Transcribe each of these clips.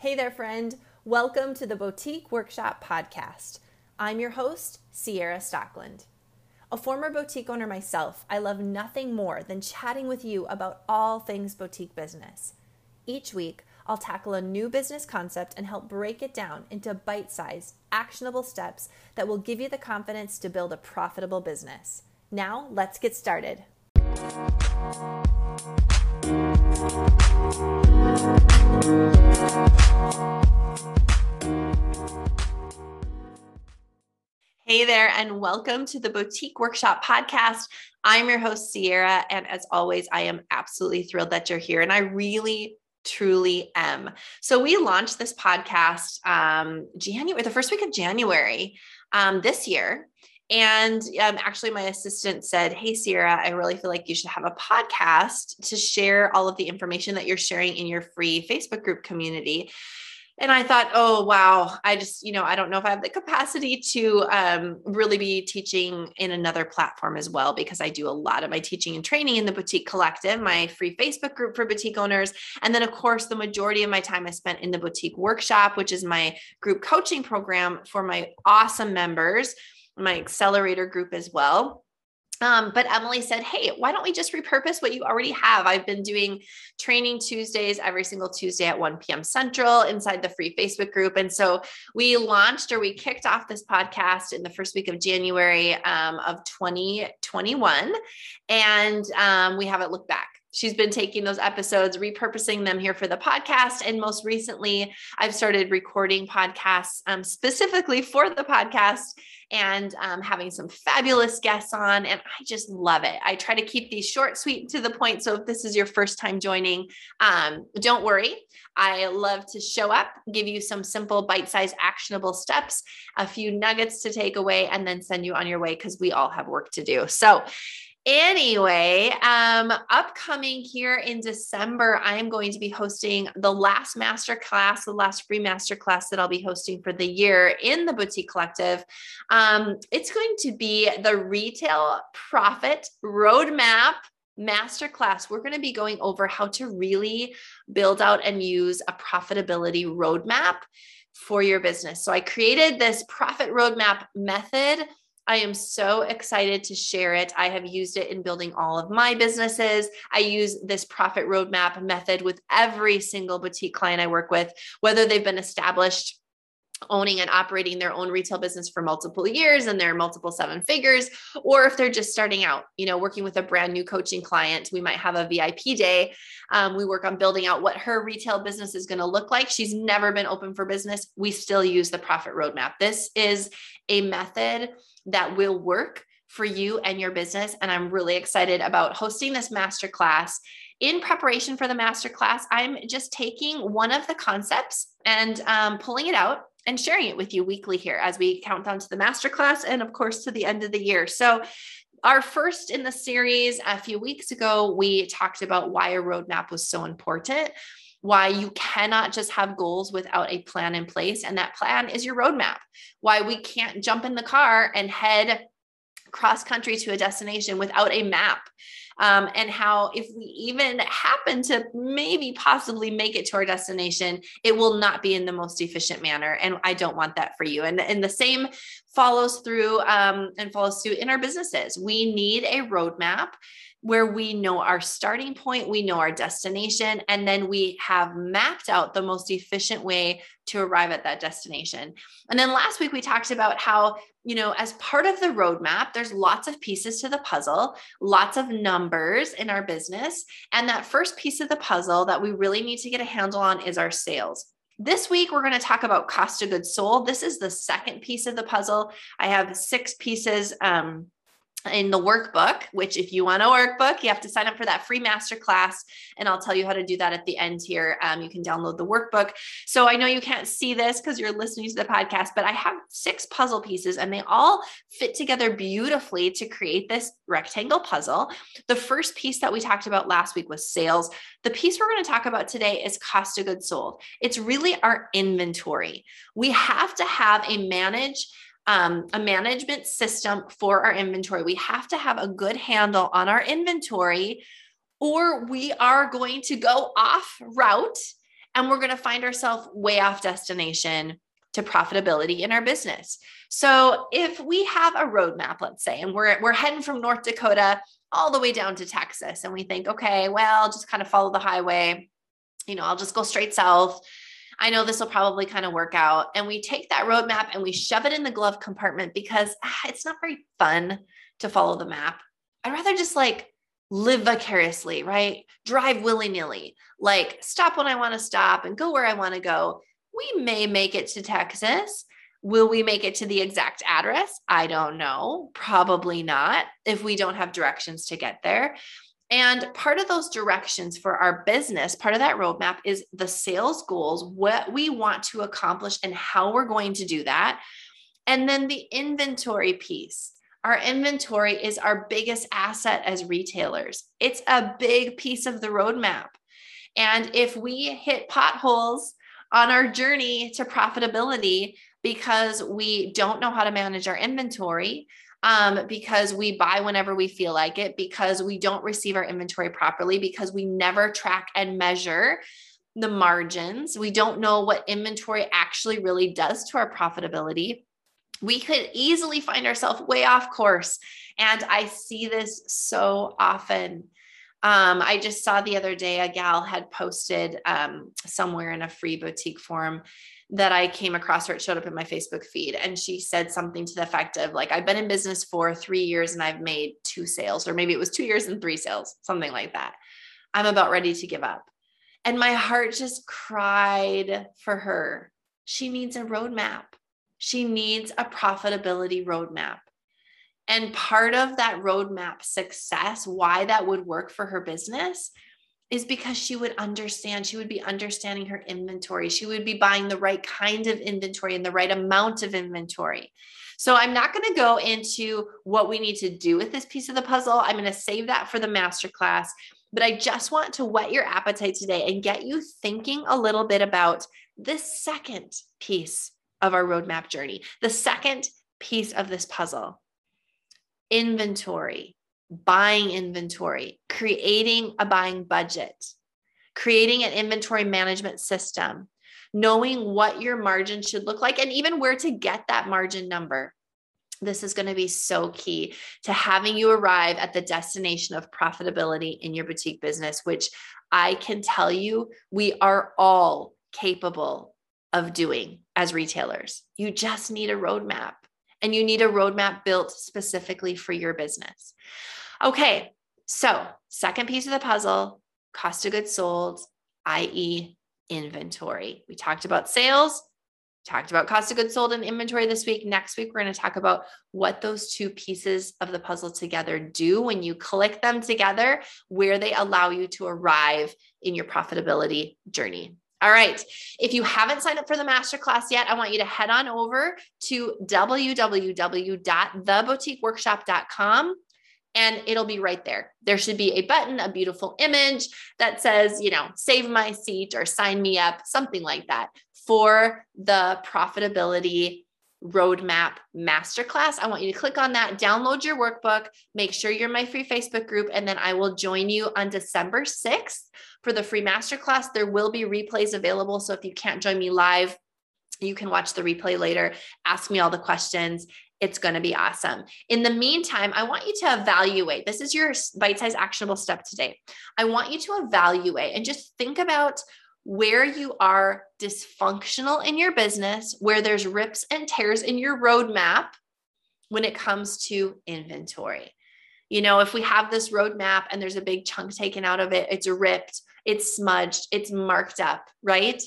Hey there, friend. Welcome to the Boutique Workshop Podcast. I'm your host, Ciara Stockeland. A former boutique owner myself, I love nothing more than chatting with you about all things boutique business. Each week, I'll tackle a new business concept and help break it down into bite sized, actionable steps that will give you the confidence to build a profitable business. Now, let's get started. Hey there, and welcome to the Boutique Workshop Podcast. I'm your host, Ciara, and as always, I am absolutely thrilled that you're here. And I really, truly am. So, we launched this podcast um, January, the first week of January um, this year. And um, actually, my assistant said, Hey, Ciara, I really feel like you should have a podcast to share all of the information that you're sharing in your free Facebook group community. And I thought, oh wow, I just you know I don't know if I have the capacity to um, really be teaching in another platform as well because I do a lot of my teaching and training in the Boutique Collective, my free Facebook group for boutique owners, and then of course the majority of my time I spent in the Boutique Workshop, which is my group coaching program for my awesome members, my accelerator group as well. Um, but Emily said, Hey, why don't we just repurpose what you already have? I've been doing training Tuesdays every single Tuesday at 1 p.m. Central inside the free Facebook group. And so we launched or we kicked off this podcast in the first week of January um, of 2021. And um, we haven't looked back she's been taking those episodes, repurposing them here for the podcast. And most recently, I've started recording podcasts um, specifically for the podcast and um, having some fabulous guests on. And I just love it. I try to keep these short, sweet, to the point. So if this is your first time joining, um, don't worry. I love to show up, give you some simple, bite sized, actionable steps, a few nuggets to take away, and then send you on your way because we all have work to do. So, Anyway, um, upcoming here in December, I am going to be hosting the last master class, the last free master class that I'll be hosting for the year in the Boutique Collective. Um, it's going to be the Retail Profit Roadmap masterclass, we're going to be going over how to really build out and use a profitability roadmap for your business. So I created this profit roadmap method I am so excited to share it. I have used it in building all of my businesses. I use this profit roadmap method with every single boutique client I work with, whether they've been established owning and operating their own retail business for multiple years and they're multiple seven figures or if they're just starting out you know working with a brand new coaching client we might have a vip day um, we work on building out what her retail business is going to look like she's never been open for business we still use the profit roadmap this is a method that will work for you and your business. And i'm really excited about hosting this masterclass. In preparation for the masterclass i'm just taking one of the concepts and um, pulling it out and sharing it with you weekly here as we count down to the masterclass and, of course, to the end of the year. So, our first in the series a few weeks ago, we talked about why a roadmap was so important why you cannot just have goals without a plan in place. And that plan is your roadmap. Why we can't jump in the car and head cross country to a destination without a map um, and how if we even happen to maybe possibly make it to our destination, it will not be in the most efficient manner. And I don't want that for you. And, and the same follows through um, and follows suit in our businesses. We need a roadmap where we know our starting point, we know our destination, and then we have mapped out the most efficient way to arrive at that destination. And then last week we talked about how, you know, as part of the roadmap, there's lots of pieces to the puzzle, lots of numbers in our business. And that first piece of the puzzle that we really need to get a handle on is our sales. This week, we're going to talk about cost of goods sold. This is the second piece of the puzzle. I have six pieces um, in the workbook, which if you want a workbook, you have to sign up for that free masterclass. And I'll tell you how to do that at the end here. Um, you can download the workbook. So I know you can't see this because you're listening to the podcast, but I have six puzzle pieces and they all fit together beautifully to create this rectangle puzzle. The first piece that we talked about last week was sales. The piece we're going to talk about today is cost of goods sold. It's really our inventory. We have to have a manage um, a management system for our inventory. We have to have a good handle on our inventory, or we are going to go off route and we're going to find ourselves way off destination to profitability in our business. So if we have a roadmap, let's say, and we're we're heading from North Dakota all the way down to Texas, and we think, okay, well, just kind of follow the highway. You know, I'll just go straight south. I know this will probably kind of work out. And we take that roadmap and we shove it in the glove compartment because ah, it's not very fun to follow the map. I'd rather just like live vicariously, right? Drive willy nilly, like stop when I want to stop and go where I want to go. We may make it to Texas. Will we make it to the exact address? I don't know. Probably not if we don't have directions to get there. And part of those directions for our business, part of that roadmap is the sales goals, what we want to accomplish and how we're going to do that. And then the inventory piece. Our inventory is our biggest asset as retailers. It's a big piece of the roadmap. And if we hit potholes on our journey to profitability because we don't know how to manage our inventory, um, because we buy whenever we feel like it, because we don't receive our inventory properly, because we never track and measure the margins. We don't know what inventory actually really does to our profitability. We could easily find ourselves way off course. And I see this so often. Um, I just saw the other day a gal had posted um, somewhere in a free boutique forum that I came across her. It showed up in my Facebook feed. And she said something to the effect of, like, I've been in business for three years and I've made two sales, or maybe it was two years and three sales, something like that. I'm about ready to give up. And my heart just cried for her. She needs a roadmap, she needs a profitability roadmap. And part of that roadmap success, why that would work for her business, is because she would understand, she would be understanding her inventory. She would be buying the right kind of inventory and the right amount of inventory. So I'm not going to go into what we need to do with this piece of the puzzle. I'm going to save that for the masterclass. But I just want to whet your appetite today and get you thinking a little bit about this second piece of our roadmap journey, the second piece of this puzzle inventory buying inventory, creating a buying budget, creating an inventory management system, knowing what your margin should look like, and even where to get that margin number. This is going to be so key to having you arrive at the destination of profitability in your boutique business, which I can tell you we are all capable of doing as retailers. You just need a roadmap and you need a roadmap built specifically for your business. Okay, so second piece of the puzzle cost of goods sold, i.e., inventory. We talked about sales, talked about cost of goods sold and inventory this week. Next week, we're going to talk about what those two pieces of the puzzle together do when you click them together, where they allow you to arrive in your profitability journey. All right. If you haven't signed up for the masterclass yet, I want you to head on over to www.theboutiqueworkshop.com and it'll be right there. There should be a button, a beautiful image that says, you know, save my seat or sign me up, something like that for the profitability roadmap masterclass. I want you to click on that, download your workbook, make sure you're in my free Facebook group, and then I will join you on December 6th for the free masterclass. There will be replays available. So if you can't join me live, you can watch the replay later, ask me all the questions, it's going to be awesome. In the meantime, I want you to evaluate. This is your bite size actionable step today. I want you to evaluate and just think about where you are dysfunctional in your business, where there's rips and tears in your roadmap when it comes to inventory. You know, if we have this roadmap and there's a big chunk taken out of it, it's ripped, it's smudged, it's marked up, right?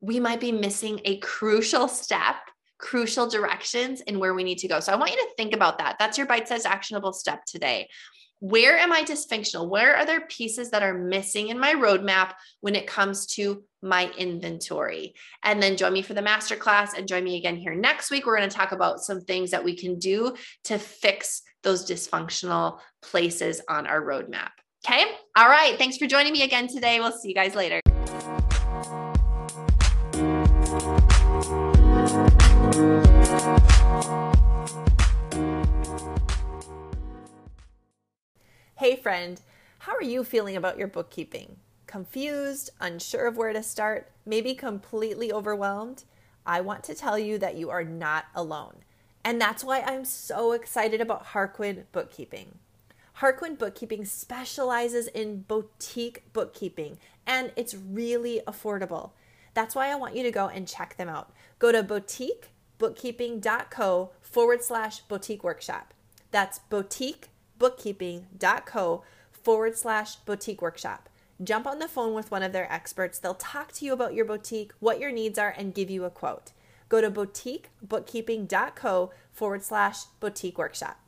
We might be missing a crucial step crucial directions and where we need to go. So I want you to think about that. That's your bite sized actionable step today. Where am I dysfunctional? Where are there pieces that are missing in my roadmap when it comes to my inventory? And then join me for the masterclass and join me again here next week. We're going to talk about some things that we can do to fix those dysfunctional places on our roadmap. Okay. All right. Thanks for joining me again today. We'll see you guys later. Hey, friend, how are you feeling about your bookkeeping? confused, unsure of where to start, maybe completely overwhelmed, I want to tell you that you are not alone. And that's why I'm so excited about HarQuin Bookkeeping. HarQuin Bookkeeping specializes in boutique bookkeeping and it's really affordable. That's why I want you to go and check them out. Go to boutiquebookkeeping.co forward slash boutique workshop. That's boutiquebookkeeping.co forward slash boutique workshop. Jump on the phone with one of their experts. They'll talk to you about your boutique, what your needs are, and give you a quote. Go to boutiquebookkeeping.co forward slash boutique workshop.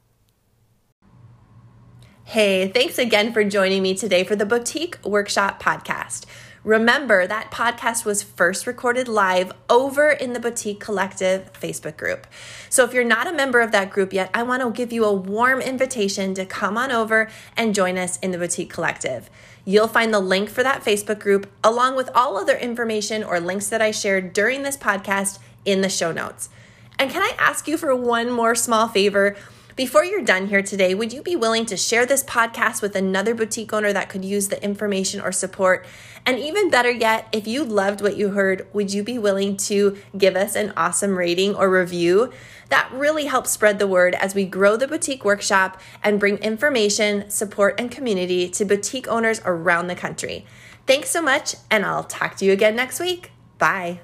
Hey, thanks again for joining me today for the Boutique Workshop Podcast. Remember, that podcast was first recorded live over in the Boutique Collective Facebook group. So if you're not a member of that group yet, I want to give you a warm invitation to come on over and join us in the Boutique Collective. You'll find the link for that Facebook group along with all other information or links that I shared during this podcast in the show notes. And can I ask you for one more small favor? Before you're done here today, would you be willing to share this podcast with another boutique owner that could use the information or support? And even better yet, if you loved what you heard, would you be willing to give us an awesome rating or review? That really helps spread the word as we grow the boutique workshop and bring information, support, and community to boutique owners around the country. Thanks so much, and I'll talk to you again next week. Bye.